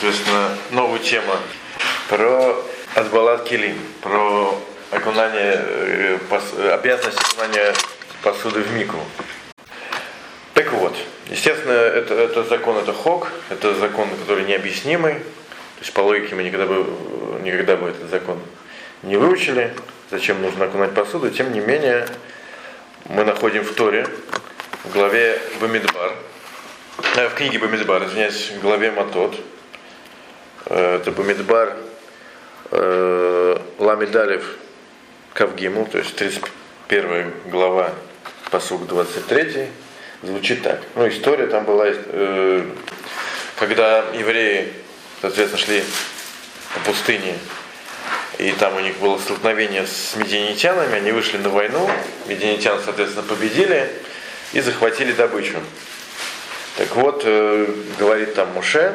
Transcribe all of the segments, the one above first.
соответственно, новую тему про Азбалат Килим, про окунание, э, обязанность окунания посуды в мику. Так вот, естественно, это, это закон, это хок, это закон, который необъяснимый. То есть по логике мы никогда бы, никогда бы этот закон не выучили, зачем нужно окунать посуду. Тем не менее, мы находим в Торе, в главе Бамидбар, э, в книге Бамидбар, извиняюсь, в главе Матот, э, это Бамидбар э, Ламидалев Кавгиму, то есть 31 глава, посуг 23, звучит так. Ну, история там была, э, когда евреи, соответственно, шли по пустыне, и там у них было столкновение с медианитянами, они вышли на войну, медианитян, соответственно, победили и захватили добычу. Так вот, э, говорит там Муше,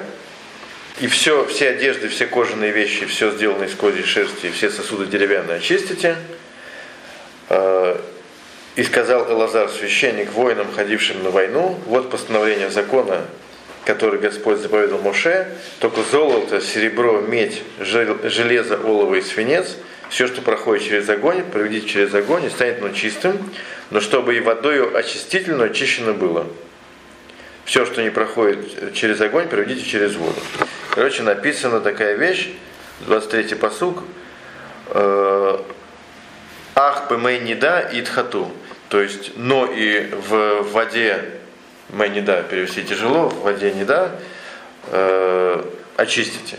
и все, все одежды, все кожаные вещи, все сделано из козьей шерсти, все сосуды деревянные очистите. Э, и сказал Элазар, священник, воинам, ходившим на войну, вот постановление закона, который Господь заповедал Моше, только золото, серебро, медь, железо, олово и свинец, все, что проходит через огонь, проведите через огонь и станет оно чистым, но чтобы и водою очистительно очищено было. Все, что не проходит через огонь, проведите через воду. Короче, написана такая вещь, 23-й посуг, Ах бы да идхату. То есть, но и в воде мы не да, перевести тяжело, в воде не да, э, очистите.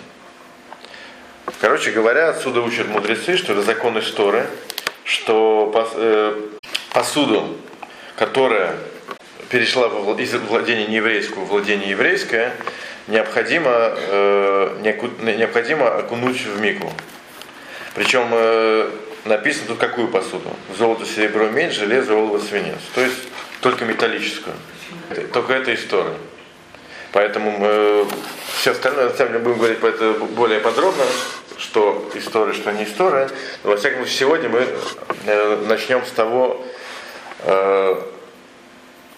Короче говоря, отсюда учат мудрецы, что это закон Торы, что э, посуду, которая перешла из владения нееврейского в владение еврейское, необходимо, э, необходимо окунуть в мику. Причем э, написано тут какую посуду? Золото, серебро, медь, железо, олово, свинец. То есть только металлическую. Только это история. Поэтому мы все остальное, на будем говорить по это более подробно, что история, что не история. Но, во всяком случае, сегодня мы э, начнем с того, э,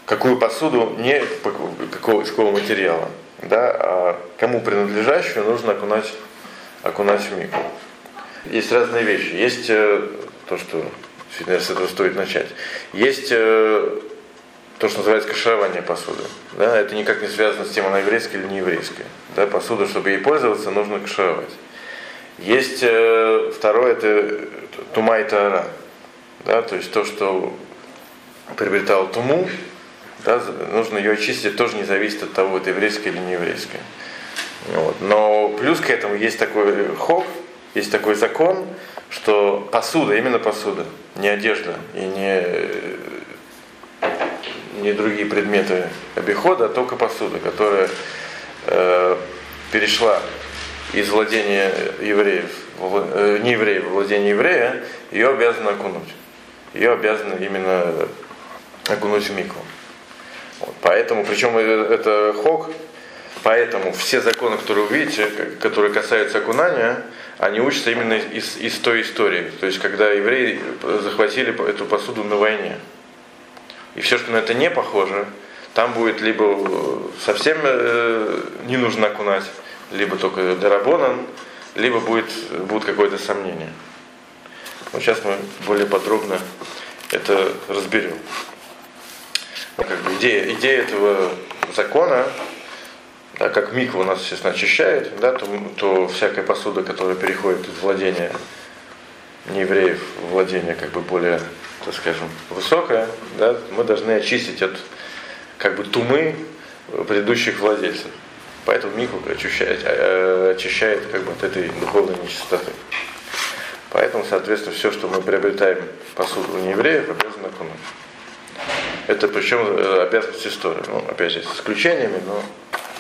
какую посуду, не какого, из какого материала, да, а кому принадлежащую нужно окунать, окунать в мику. Есть разные вещи. Есть э, то, что наверное, с этого стоит начать. Есть то, что называется каширование посуды. Да, это никак не связано с тем, она еврейская или не еврейская. Да, посуду, чтобы ей пользоваться, нужно кашировать. Есть э, второе, это тума и таара. Да, то есть то, что приобретал туму, да, нужно ее очистить, тоже не зависит от того, это еврейское или не еврейское. Вот. Но плюс к этому есть такой хок, есть такой закон, что посуда, именно посуда, не одежда и не не другие предметы обихода, а только посуда, которая э, перешла из владения евреев, э, не евреев, в владение еврея, ее обязаны окунуть. Ее обязаны именно окунуть в мику. Вот, поэтому, причем это хок, поэтому все законы, которые вы видите, которые касаются окунания, они учатся именно из, из той истории. То есть, когда евреи захватили эту посуду на войне. И все, что на это не похоже, там будет либо совсем э, не нужно окунать, либо только дарабонан, либо будет, будет какое-то сомнение. Вот сейчас мы более подробно это разберем. Ну, как бы идея, идея этого закона, да, как миква у нас, естественно, очищает, да, то, то всякая посуда, которая переходит из владения неевреев в владение как бы более так скажем, высокая, да, мы должны очистить от как бы тумы предыдущих владельцев. Поэтому мику очищает, э, очищает как бы от этой духовной нечистоты. Поэтому, соответственно, все, что мы приобретаем посуду у неевреев, обязаны окунуть. Это причем э, обязанность истории. Ну, опять же, с исключениями, но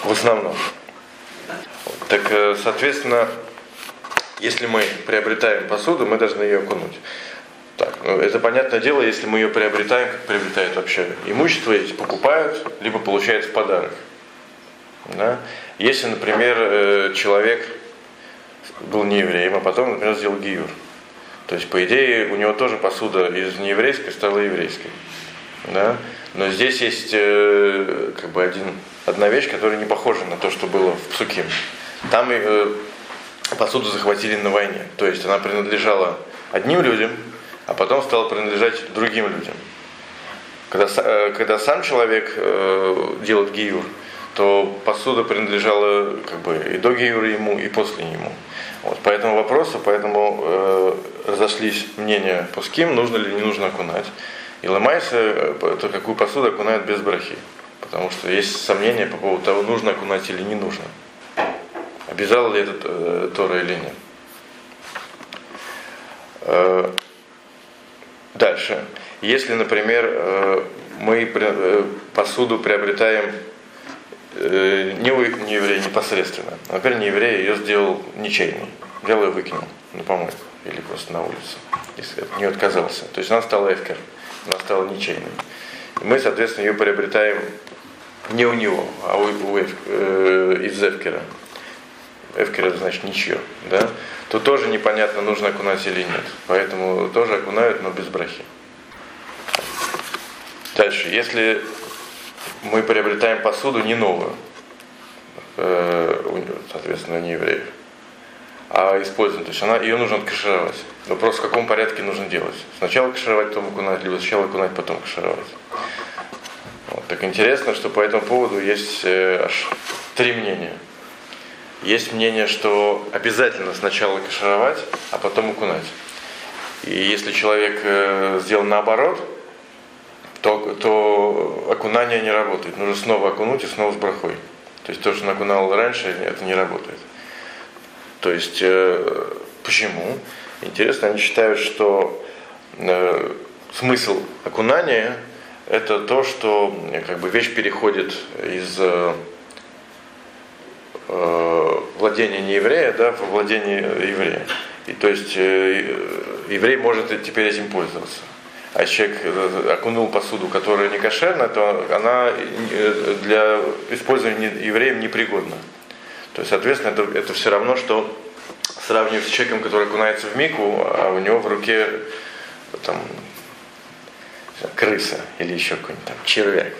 в основном. Так, э, соответственно, если мы приобретаем посуду, мы должны ее окунуть. Так, ну, это понятное дело, если мы ее приобретаем, как приобретают вообще имущество, эти покупают, либо получают в подарок. Да? Если, например, э, человек был не евреем, а потом, например, сделал гиюр. То есть, по идее, у него тоже посуда из нееврейской стала еврейской. Да? Но здесь есть э, как бы один, одна вещь, которая не похожа на то, что было в Псуким. там э, посуду захватили на войне. То есть она принадлежала одним людям, а потом стала принадлежать другим людям. Когда, э, когда сам человек э, делает гиюр, то посуда принадлежала как бы и до гиюра ему, и после ему. Вот, по этому вопросу, поэтому э, разошлись мнения по ским, нужно ли не нужно окунать. И ломайся, э, то какую посуду окунают без брахи. Потому что есть сомнения по поводу того, нужно окунать или не нужно. Обязал ли это э, Тора или нет. Э, дальше. Если, например, э, мы э, посуду приобретаем э, не, вы, не еврей непосредственно. Например, не еврей ее сделал ничейный. Взял и выкинул на помойку или просто на улицу, если от нее отказался. То есть она стала эфкер, она стала ничейной. И мы, соответственно, ее приобретаем не у него, а у, у эф, э, из эфкера. Эфкер это значит ничье, да? То тоже непонятно, нужно окунать или нет. Поэтому тоже окунают, но без брахи. Дальше, если мы приобретаем посуду не новую, э, соответственно, не евреев, а используем. То есть она, ее нужно откашировать. Вопрос, в каком порядке нужно делать. Сначала кашировать, потом окунать, либо сначала окунать, потом кашировать. Вот. Так интересно, что по этому поводу есть э, аж три мнения. Есть мнение, что обязательно сначала кашировать, а потом окунать. И если человек э, сделал наоборот, то, то окунание не работает. Нужно снова окунуть и снова с брахой. То есть то, что он окунал раньше, это не работает. То есть э, почему? Интересно, они считают, что э, смысл окунания это то, что как бы вещь переходит из э, э владения нееврея да, в владение еврея. И то есть э, еврей может теперь этим пользоваться. А человек э, окунул посуду, которая не кошерна, то она э, для использования евреем непригодна. То есть, соответственно, это, это все равно, что сравнивать с человеком, который окунается в мику, а у него в руке там, крыса или еще какой-нибудь там червяк.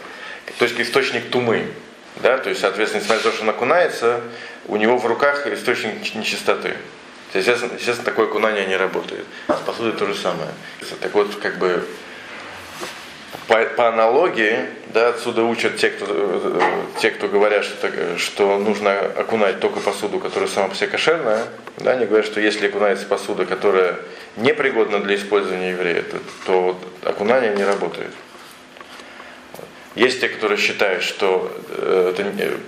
То есть источник тумы. Да? То есть, соответственно, несмотря на то, что он окунается, у него в руках источник нечистоты. Естественно, естественно, такое окунание не работает. А с посудой то же самое. Так вот, как бы по, по аналогии, да, отсюда учат те, кто, те, кто говорят, что, что нужно окунать только посуду, которая сама по себе кошерная. Да, они говорят, что если окунается посуда, которая непригодна для использования еврея, то, то окунание не работает. Есть те, которые считают, что э, это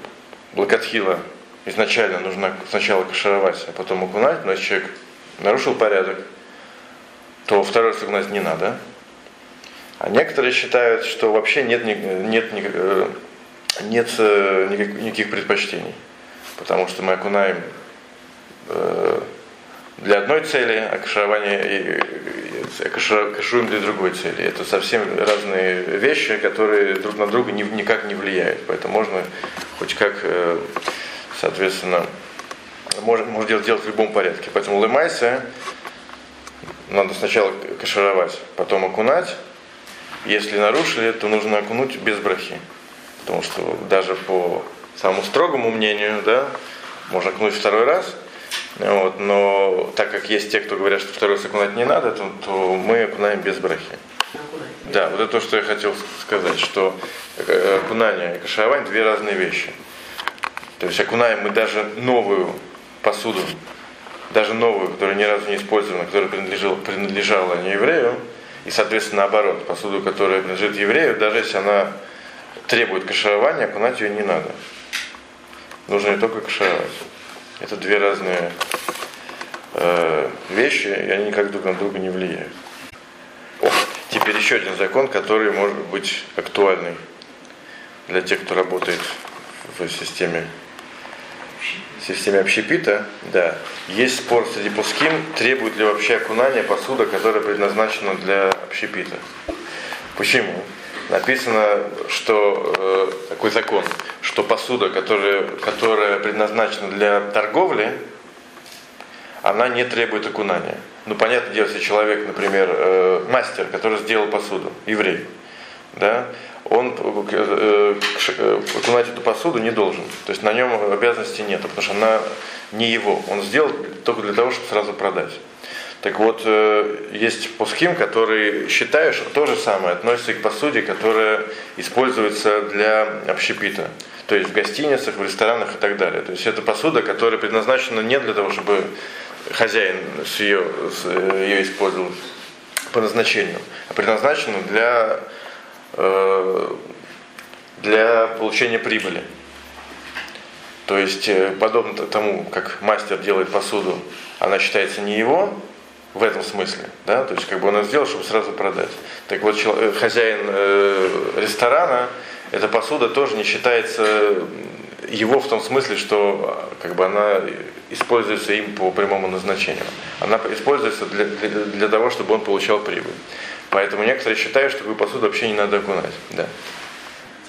блокотхила изначально нужно сначала кашировать, а потом окунать, но если человек нарушил порядок, то второй раз окунать не надо. А некоторые считают, что вообще нет, нет, нет, нет э, никаких предпочтений. Потому что мы окунаем э, для одной цели, а каширование кашируем для другой цели. Это совсем разные вещи, которые друг на друга никак не влияют. Поэтому можно хоть как, э, соответственно, можно, можно делать в любом порядке. Поэтому лымайся, надо сначала кашировать, потом окунать, если нарушили, то нужно окунуть без брахи. Потому что даже по самому строгому мнению, да, можно окунуть второй раз, вот, но так как есть те, кто говорят, что второй раз окунать не надо, то, то мы окунаем без брахи. Да, вот это то, что я хотел сказать, что э, окунание и каширование две разные вещи. То есть окунаем мы даже новую посуду, даже новую, которая ни разу не использована, которая принадлежала, принадлежала не еврею, и, соответственно, наоборот, посуду, которая принадлежит еврею, даже если она требует каширования, окунать ее не надо. Нужно не только кашировать. Это две разные э, вещи, и они никак друг на друга не влияют. О, теперь еще один закон, который может быть актуальный для тех, кто работает в системе системе общепита, да, есть спор среди пуским, требует ли вообще окунания посуда, которая предназначена для общепита. Почему? Написано, что э, такой закон, что посуда, которая, которая предназначена для торговли, она не требует окунания. Ну, понятное дело, если человек, например, э, мастер, который сделал посуду, еврей, да, он э, э, окунать эту посуду не должен. То есть на нем обязанности нет, потому что она не его. Он сделал только для того, чтобы сразу продать. Так вот, э, есть пусхим, который считают, что то же самое относится и к посуде, которая используется для общепита. То есть в гостиницах, в ресторанах и так далее. То есть это посуда, которая предназначена не для того, чтобы хозяин с ее, с э, ее использовал по назначению, а предназначена для, э, для получения прибыли. То есть, подобно тому, как мастер делает посуду, она считается не его, в этом смысле, да, то есть как бы он это сделал, чтобы сразу продать. Так вот, э, хозяин э, ресторана, эта посуда тоже не считается его в том смысле, что как бы она используется им по прямому назначению. Она используется для, для, для того, чтобы он получал прибыль. Поэтому некоторые считают, что такую посуду вообще не надо окунать. Да.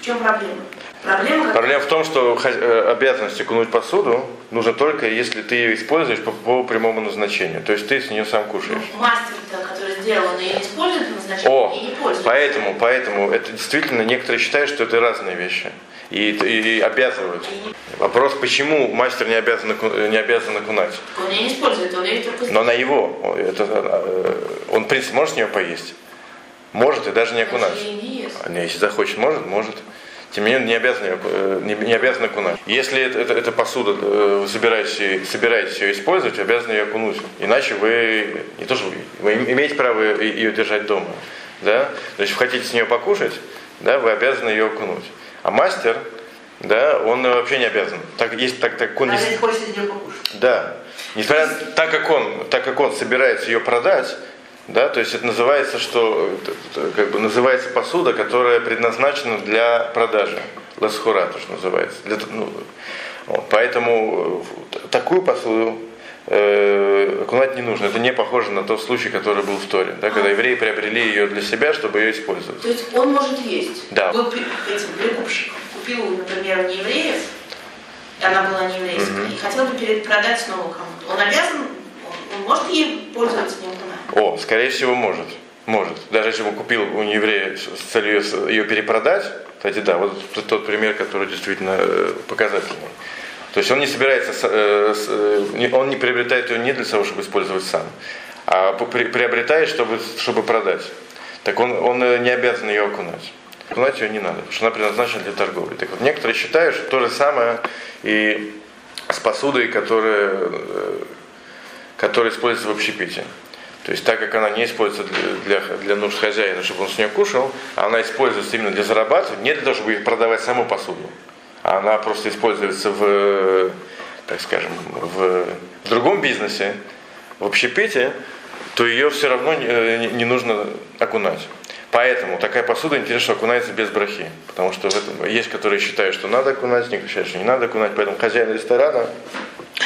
В чем проблема? Проблема, Проблема в том, что э, обязанность окунуть посуду нужно только, если ты ее используешь по, по прямому назначению. То есть ты с нее сам кушаешь. Ну, мастер, который сделал, он ее не использует по назначению О, и не пользуется. Поэтому, поэтому это действительно некоторые считают, что это разные вещи. И, и обязывают. Вопрос, почему мастер не обязан, не обязан окунать? Он ее не использует, он ее только Но на его. Это, э, он, в принципе, может с нее поесть? Может и даже не окунать. Не Если захочет, может, может. Тем не менее, не обязаны, э, не, не обязаны окунать. Если это, это, это посуда, э, вы собираетесь, собираетесь ее использовать, обязаны ее окунуть. Иначе вы, не то что вы, имеете право ее держать дома. Да? То есть, вы хотите с нее покушать, да, вы обязаны ее окунуть. А мастер, да, он вообще не обязан. Так, есть, так, так он а не... хочет нее покушать. Да. Несмотря, так как он, так как он собирается ее продать, да, то есть это называется, что как бы называется посуда, которая предназначена для продажи. Ласхура, то, что называется. Для, ну, вот, поэтому э, такую посуду э, окунать не нужно. Это не похоже на тот случай, который был в Торе, да, когда евреи приобрели ее для себя, чтобы ее использовать. То есть он может есть. Да. Был этим прикупщиком. Купил, например, не евреев, она была не еврейская, Мгм. и хотел бы перепродать снова кому-то. Он обязан, он, может ей пользоваться не? О, скорее всего, может. Может. Даже если он купил у нееврея с целью ее- перепродать, кстати, да, вот тот, пример, который действительно э, показательный. То есть он не собирается, э, э, он не приобретает ее не для того, чтобы использовать сам, а приобретает, чтобы, чтобы продать. Так он, он не обязан ее окунать. Окунать ее не надо, потому что она предназначена для торговли. Так вот, некоторые считают, что то же самое и с посудой, которая, которая используется в общепите. То есть так как она не используется для, для, для нужд хозяина, чтобы он с нее кушал, она используется именно для зарабатывания, не для того, чтобы продавать саму посуду. Она просто используется в, так скажем, в, в другом бизнесе, в общепите, то ее все равно не, не- не нужно окунать. Поэтому такая посуда интересно окунается без брахи. Потому что в этом, есть, которые считают, что надо окунать, некоторые считают, что не надо окунать. Поэтому хозяин ресторана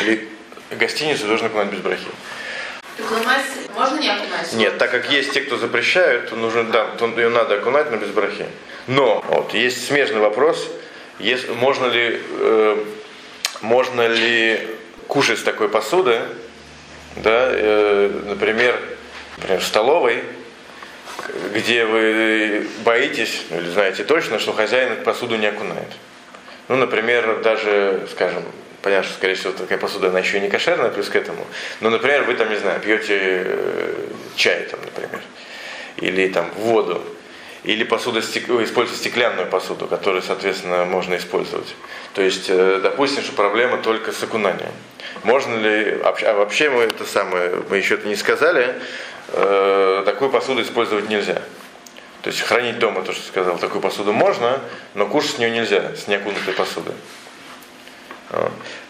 или гостиницы должен окунать без брахи. Так можно не окунать? Нет, так как есть те, кто запрещают, то нужно, да, то ее надо окунать, но без брахи. Но вот, есть смежный вопрос, есть, можно, ли, э, можно ли кушать с такой посуды, да, э, например, например, в столовой, где вы боитесь, ну, или знаете точно, что хозяин эту посуду не окунает. Ну, например, даже, скажем, понятно, что, скорее всего, такая посуда, она еще и не кошерная, плюс к этому. Но, например, вы там, не знаю, пьете э, чай, там, например, или там воду, или посуда, стек- стеклянную посуду, которую, соответственно, можно использовать. То есть, э, допустим, что проблема только с окунанием. Можно ли, а вообще мы это самое, мы еще это не сказали, э, такую посуду использовать нельзя. То есть хранить дома, то, что сказал, такую посуду можно, но кушать с нее нельзя, с неокунутой посуды.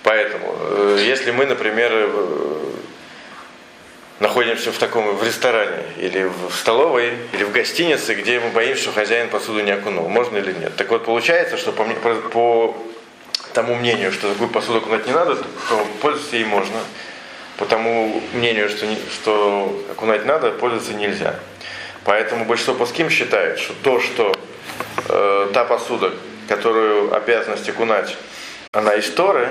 Поэтому, э, если мы, например, э, находимся в таком в ресторане или в столовой или в гостинице, где мы боимся, что хозяин посуду не окунул, можно или нет. Так вот получается, что по, по- тому мнению, что такую посуду окунать не надо, то пользоваться ей можно. По тому мнению, что, не- что окунать надо, пользоваться нельзя. Поэтому большинство паским считает, что то, что э, та посуда, которую обязанность окунать, она из Торы,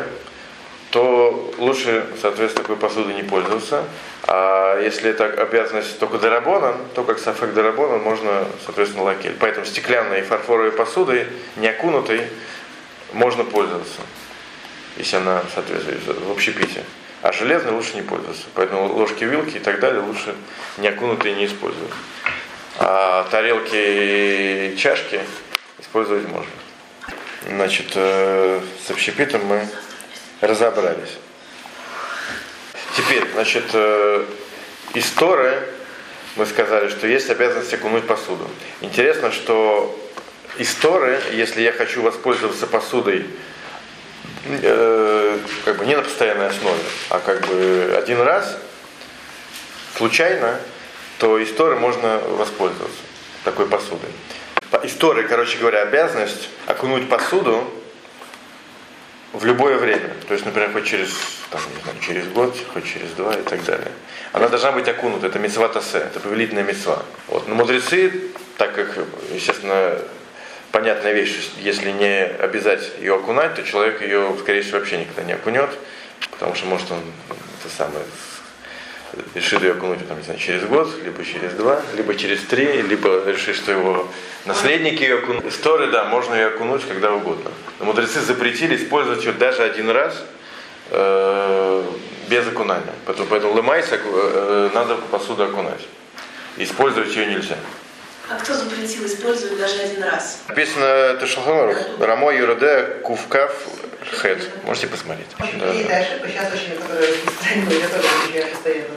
то лучше, соответственно, такой посудой не пользоваться. А если это обязанность только дарабона, то как сафек дарабона можно, соответственно, лакель. Поэтому стеклянной и фарфоровой посудой, не окунутой, можно пользоваться, если она соответствует в общепите. А железной лучше не пользоваться. Поэтому ложки, вилки и так далее лучше не окунутые не использовать. А тарелки и чашки использовать можно. Значит, э, с общепитом мы разобрались. Теперь, значит, э, из Торы мы сказали, что есть обязанность окунуть посуду. Интересно, что из Торы, если я хочу воспользоваться посудой э, как бы не на постоянной основе, а как бы один раз, случайно, то из Торы можно воспользоваться такой посудой. Из Торы, короче говоря, обязанность окунуть посуду в любое время. То есть, например, хоть через, там, не знаю, через год, хоть через два и так далее. Она должна быть окунута. Это мецва тасе, это повелительная мецва. Вот. Но мудрецы, так как, естественно, понятная вещь, если не обязать ее окунать, то человек ее, скорее всего, вообще никогда не окунет, потому что может он это самое решит ее окунуть там, не знаю, через год, либо через два, либо через три, либо решит, что его наследники ее окунут. История, да, можно ее окунуть когда угодно. Но мудрецы запретили использовать ее даже один раз э, без окунания. Поэтому, поэтому лымайс э, надо посуду окунать. Использовать ее нельзя. А кто запретил использовать даже один раз? Написано это Шахамару. Рамо Юраде Кувкав Хед. Можете посмотреть. Да, и да. дальше, сейчас очень, которые распространены, которые я постоянно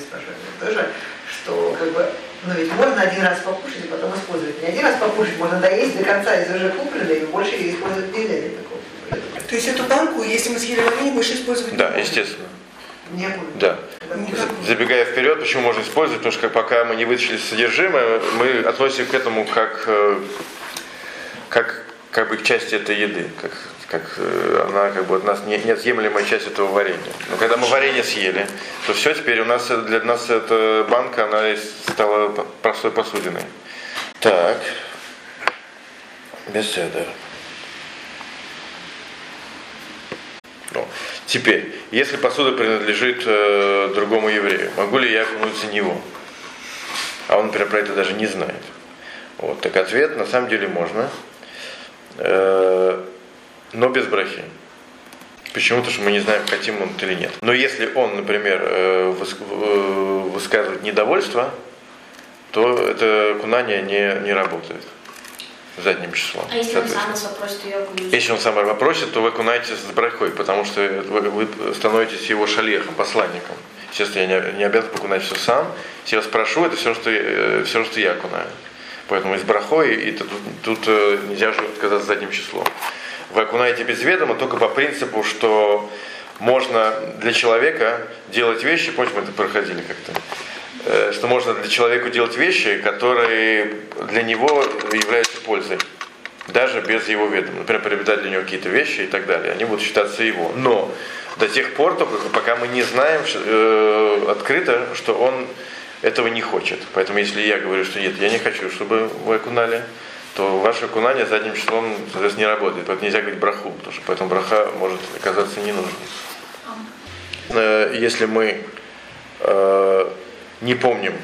спрашиваю, тоже, что как бы, ну ведь можно один раз покушать и потом использовать. Не один раз покушать, можно доесть до конца из уже купленной и больше использовать нельзя. То есть эту банку, если мы съели варенье, больше использовать Да, естественно. Не буду. Да. Забегая вперед, почему можно использовать? Потому что пока мы не вытащили содержимое, мы относим к этому как, э, как, как бы к части этой еды, как, как э, она как бы от нас не, неотъемлемая часть этого варенья. Но когда мы варенье съели, то все, теперь у нас для нас эта банка, она стала простой посудиной. Так. Беседа. Ну, теперь, если посуда принадлежит э, другому еврею, могу ли я окунуться в него? А он, например, про это даже не знает. Вот, так ответ, на самом деле можно, э, но без брахи. Почему? Потому что мы не знаем, хотим он или нет. Но если он, например, э, э высказывает недовольство, то это окунание не, не работает задним числом. А если он сам вас попросит ее окунуть? Если он сам попросит, то вы окунаетесь с брахой, потому что вы, вы становитесь его шалехом, посланником. Естественно, я не, не обязан окунать все сам. Если я вас прошу, это все, что, э, все, что я окунаю. Поэтому из брахой, и тут, тут э, нельзя же отказаться задним числом. Вы окунаете без ведома только по принципу, что можно для человека делать вещи, помните, мы это проходили как-то, что можно для человека делать вещи, которые для него являются пользой, даже без его ведома. Например, приобретать для него какие-то вещи и так далее. Они будут считаться его. Но до тех пор, только пока мы не знаем э, открыто, что он этого не хочет. Поэтому если я говорю, что нет, я не хочу, чтобы вы окунали, то ваше окунание задним числом, соответственно, не работает. Поэтому нельзя говорить браху, потому что поэтому браха может оказаться ненужной. Э, если мы э, не помним,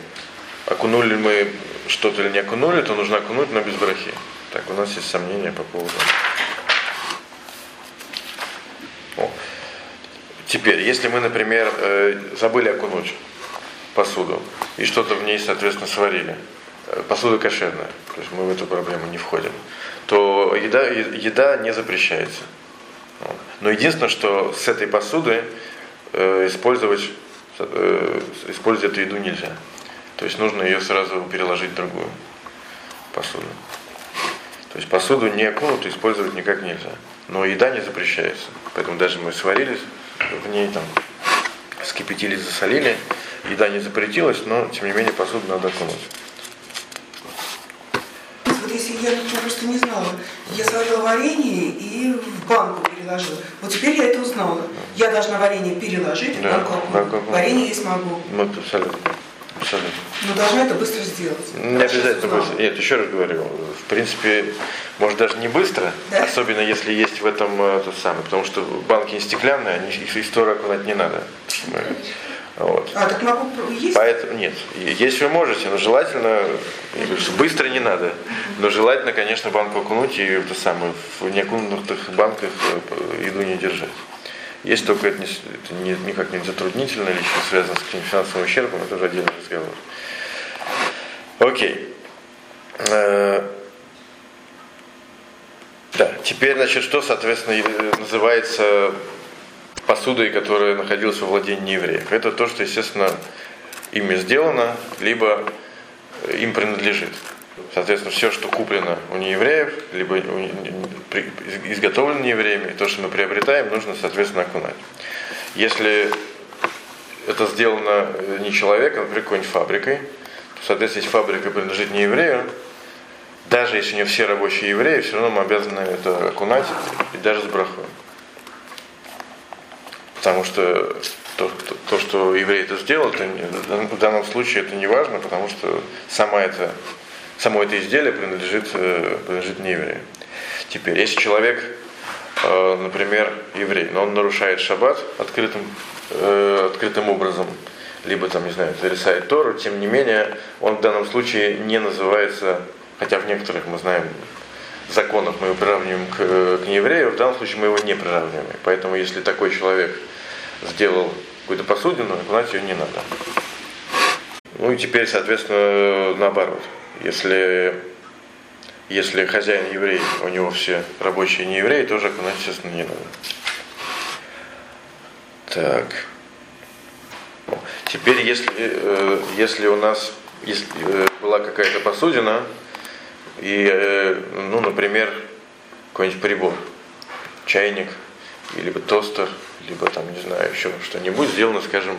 окунули мы что-то или не окунули, то нужно окунуть, но без брахи. Так, у нас есть сомнения по поводу. О. Теперь, если мы, например, э, забыли окунуть посуду и что-то в ней, соответственно, сварили, э, посуда кошерная, то есть мы в эту проблему не входим, то еда, еда не запрещается. Но единственное, что с этой посуды э, использовать использовать эту еду нельзя. То есть нужно ее сразу переложить в другую посуду. То есть посуду не окунутую использовать никак нельзя. Но еда не запрещается. Поэтому даже мы сварились, в ней там скипятили, засолили, еда не запретилась, но тем не менее посуду надо окунуть если я просто не знала. Я сварила варенье и в банку переложила. Вот теперь я это узнала. Я должна варенье переложить, да, банку, банку варенье есть могу. Вот, абсолютно. Абсолютно. Но должны это быстро сделать. Не обязательно быстро. Нет, еще раз говорю, в принципе, может даже не быстро, Да? особенно если есть в этом э, тот самый, потому что банки не стеклянные, они их из стора окунать не надо. Мы- Вот. А, так могу есть? Поэтому нет, если вы можете, но желательно, быстро не надо, но желательно, конечно, банку окунуть и это самое, в неокунутых банках э, еду не держать. Если только это, не, это не- никак не затруднительно или еще связано с каким-то финансовым ущербом, это уже отдельный разговор. Окей. Э, Да, теперь, значит, что, соответственно, э, называется посудой, которая находилась во владении евреев. Это то, что, естественно, ими сделано, либо э, им принадлежит. Соответственно, все, что куплено у неевреев, либо изготовлено неевреями, то, что мы приобретаем, нужно, соответственно, окунать. Если это сделано э, не человеком, например, какой-нибудь фабрикой, то, соответственно, если фабрика принадлежит не еврею, даже если у нее все рабочие евреи, все равно мы обязаны это окунать и даже с брахой. Потому что то, то- то, что еврей это сделал, это в данном случае это не важно, потому что сама это, само это изделие принадлежит, э, принадлежит не еврею. Теперь, если человек, э, например, еврей, но он нарушает шаббат открытым, э, открытым образом, либо там, не знаю, зарисает Тору, тем не менее, он в данном случае не называется, хотя в некоторых мы знаем законах мы его приравниваем к, э, к нееврею, в данном случае мы его не приравниваем. Поэтому если такой человек сделал какую-то посудину, окунать ее не надо. Ну и теперь, соответственно, наоборот. Если, если хозяин еврей, у него все рабочие не евреи, тоже окунать, естественно, не надо. Так. Теперь, если, э, если у нас если, э, была какая-то посудина, и, э, ну, например, какой-нибудь прибор, чайник, либо тостер, либо там, не знаю, еще что-нибудь сделано, скажем,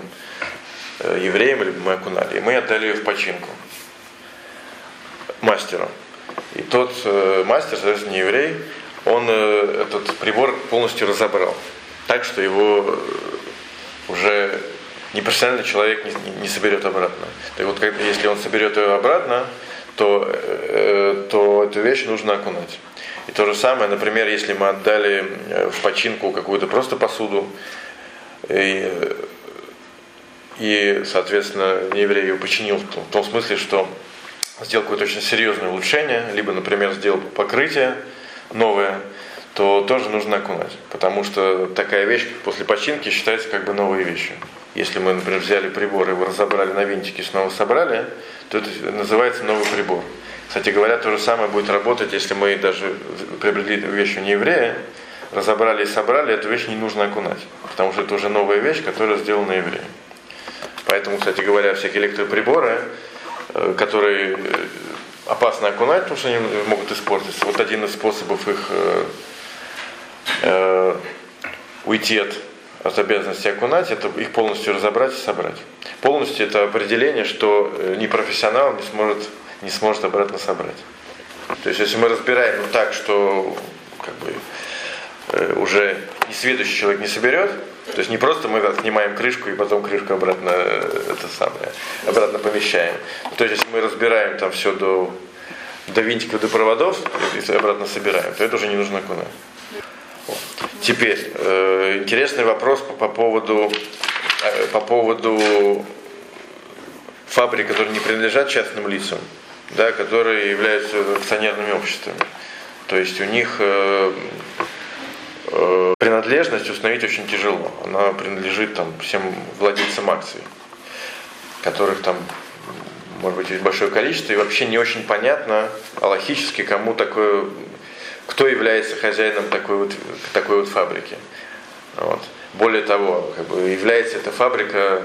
э, евреем, либо мы окунали. И мы отдали ее в починку мастеру. И тот э, мастер, соответственно, не еврей, он э, этот прибор полностью разобрал. Так, что его э, уже непрофессиональный человек не, не- не соберет обратно. Так вот, если он соберет ее обратно, то, э, то эту вещь нужно окунать. И то же самое, например, если мы отдали э, в починку какую-то просто посуду, и, и соответственно, еврей ее починил в том смысле, что сделал какое-то очень серьезное улучшение, либо, например, сделал покрытие новое, то тоже нужно окунать. Потому что такая вещь после починки считается как бы новой вещью. Если мы, например, взяли прибор, его разобрали на винтики и снова собрали, то это называется новый прибор. Кстати говоря, то же самое будет работать, если мы даже приобрели вещь у нееврея, разобрали и собрали, эту вещь не нужно окунать. Потому что это уже новая вещь, которая сделана евреем. Поэтому, кстати говоря, всякие электроприборы, э, которые э, опасно окунать, потому что они могут испортиться. Вот один из способов их э, уйти от, от обязанности окунать, это их полностью разобрать и собрать. Полностью это определение, что э, непрофессионал не сможет, не сможет обратно собрать. То есть если мы разбираем ну, так, что как бы, э, уже несведущий человек не соберет, то есть не просто мы снимаем крышку и потом крышку обратно это самое, обратно помещаем. То есть если мы разбираем там все до, до винтиков, до проводов и обратно собираем, то это уже не нужно окунать. Теперь э, интересный вопрос по, по поводу э, по поводу фабрик, которые не принадлежат частным лицам, да, которые являются акционерными обществами. То есть у них э, э, принадлежность установить очень тяжело. Она принадлежит там, всем владельцам акций, которых там может быть большое количество, и вообще не очень понятно аллахически, кому такое, кто является хозяином такой вот, такой вот фабрики. Вот. Более того, как бы, является эта фабрика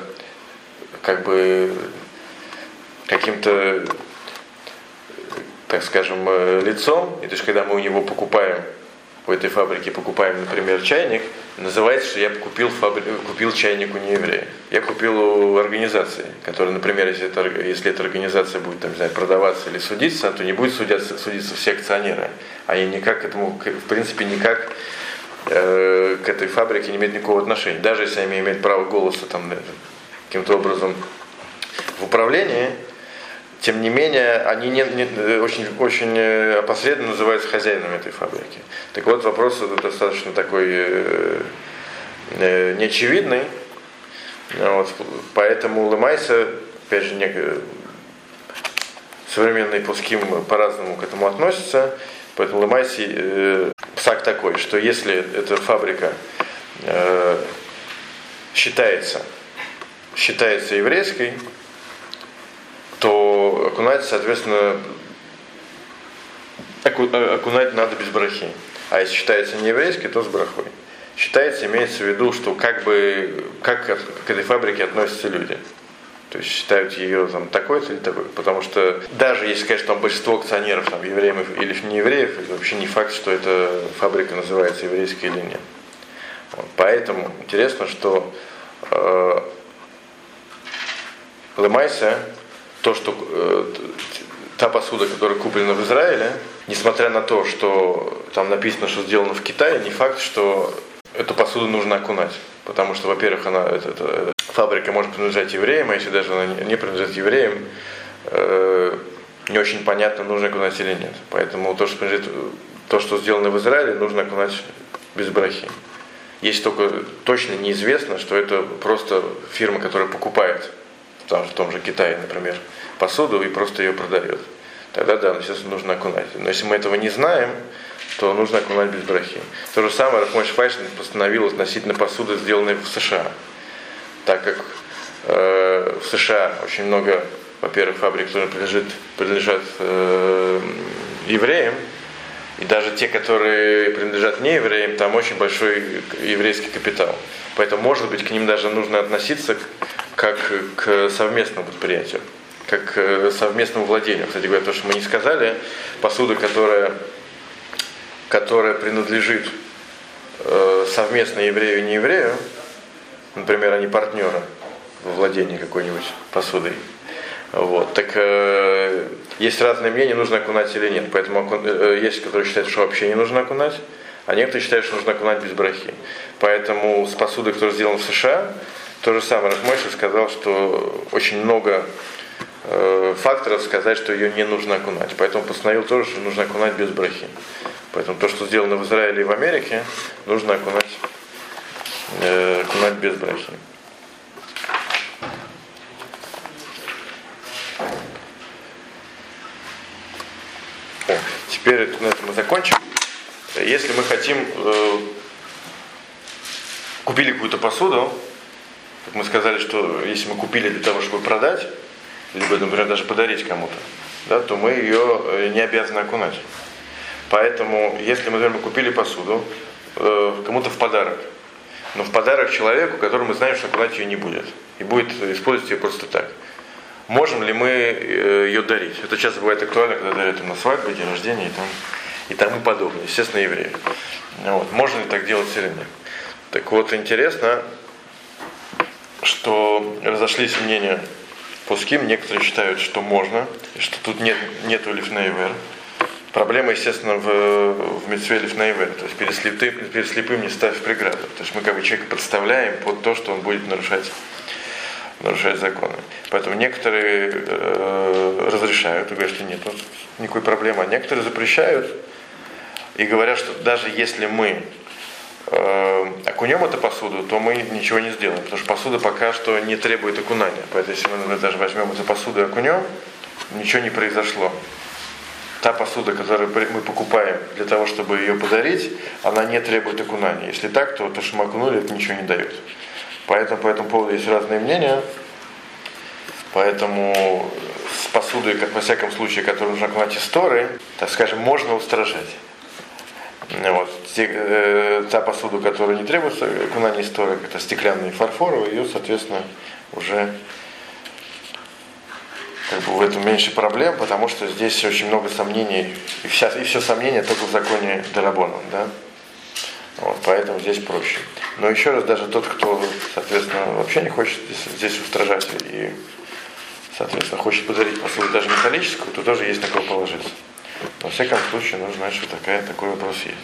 как бы каким-то, так скажем, э, лицом, и то есть когда мы у него покупаем у этой фабрики покупаем, например, чайник, называется, что я купил, фабри... купил чайник у нееврея. Я купил у организации, которая, например, если, это, если эта организация будет там, не знаю, продаваться или судиться, то не будет судиться, судиться все акционеры. Они никак к этому, в принципе, никак э, к этой фабрике не имеют никакого отношения. Даже если они имеют право голоса там, каким-то образом в управлении, тем не менее, они не, не, очень, очень опосредованно называются хозяинами этой фабрики. Так вот, вопрос достаточно такой э, э, неочевидный. Вот, поэтому Лемайса, опять же, не, современные пуским по-разному к этому относятся. Поэтому Лемайси э, псак такой, что если эта фабрика э, считается, считается еврейской, окунать, соответственно, э, окунать надо без брахи. А если считается не еврейской, то с брахой. Считается, имеется в виду, что как бы, как к этой фабрике относятся люди. То есть считают ее там такой или такой. Потому что даже если сказать, что там большинство акционеров там, евреев или не евреев, это вообще не факт, что эта фабрика называется еврейской или нет. Вот. Поэтому интересно, что э, Лемайса, то, что э, та посуда, которая куплена в Израиле, несмотря на то, что там написано, что сделано в Китае, не факт, что эту посуду нужно окунать. Потому что, во-первых, она, это, это, фабрика может принадлежать евреям, а если даже она не принадлежит евреям, э, не очень понятно, нужно окунать или нет. Поэтому то, что, принадлежит, то, что сделано в Израиле, нужно окунать без брахи. Есть только точно неизвестно, что это просто фирма, которая покупает там, в том же Китае, например, посуду и просто ее продает. Тогда да, естественно, нужно окунать. Но если мы этого не знаем, то нужно окунать без брахи. То же самое Рахмой Швайшин постановил относительно посуды, сделанной в США. Так как э, в США очень много, во-первых, фабрик, которые принадлежат, принадлежат э, евреям, и даже те, которые принадлежат не евреям, там очень большой еврейский капитал. Поэтому, может быть, к ним даже нужно относиться как к совместному предприятию, как к совместному владению. Кстати говоря, то, что мы не сказали, посуда, которая, которая принадлежит э, совместно еврею и не еврею, например, они партнеры во владении какой-нибудь посудой, вот. Так э, есть разные мнения, нужно окунать или нет. Поэтому э, есть, которые считают, что вообще не нужно окунать, а некоторые считают, что нужно окунать без брахи. Поэтому с посудой, которая сделана в США, то же самое Рахмойша сказал, что очень много э, факторов сказать, что ее не нужно окунать. Поэтому постановил тоже, что нужно окунать без брахи. Поэтому то, что сделано в Израиле и в Америке, нужно окунать, э, окунать без брахи. Теперь на этом мы закончим. Если мы хотим, э, купили какую-то посуду, как мы сказали, что если мы купили для того, чтобы продать, либо, например, даже подарить кому-то, да, то мы ее э, не обязаны окунать. Поэтому, если мы, например, купили посуду э, кому-то в подарок, но в подарок человеку, который мы знаем, что окунать ее не будет, и будет использовать ее просто так, можем ли мы э, ее дарить. Это часто бывает актуально, когда дарят на свадьбу, день рождения и, там, и тому подобное. Естественно, евреи. Вот. Можно ли так делать или нет? Так вот, интересно, что разошлись мнения пуским. Некоторые считают, что можно, что тут нет, нету лифнейвер. Проблема, естественно, в, в митцве лифнейвер. То есть перед слепым, перед слепым не ставь преграду. То есть мы как бы человека подставляем под то, что он будет нарушать нарушать законы. Поэтому некоторые э, разрешают говорят, что нет, никакой проблемы. А некоторые запрещают и говорят, что даже если мы э, окунем эту посуду, то мы ничего не сделаем, потому что посуда пока что не требует окунания. Поэтому если мы, например, даже возьмем эту посуду и окунем, ничего не произошло. Та посуда, которую мы покупаем для того, чтобы ее подарить, она не требует окунания. Если так, то то, что мы окунули, это ничего не дает. Поэтому по этому поводу есть разные мнения. Поэтому с посудой, как во всяком случае, которую нужно окунать истории, так скажем, можно устражать. Вот. Те, э, та посуда, которая не требуется окунания истории, это стеклянные фарфоровые, ее, соответственно, уже как бы в этом меньше проблем, потому что здесь очень много сомнений, и, вся, и все сомнения только в законе Дарабона, да? Вот, поэтому здесь проще. Но еще раз, даже тот, кто, соответственно, вообще не хочет здесь, здесь устражать и, соответственно, хочет подарить посуду даже металлическую, то тоже есть на кого положиться. Во всяком случае, нужно знать, что такая, такой вопрос есть.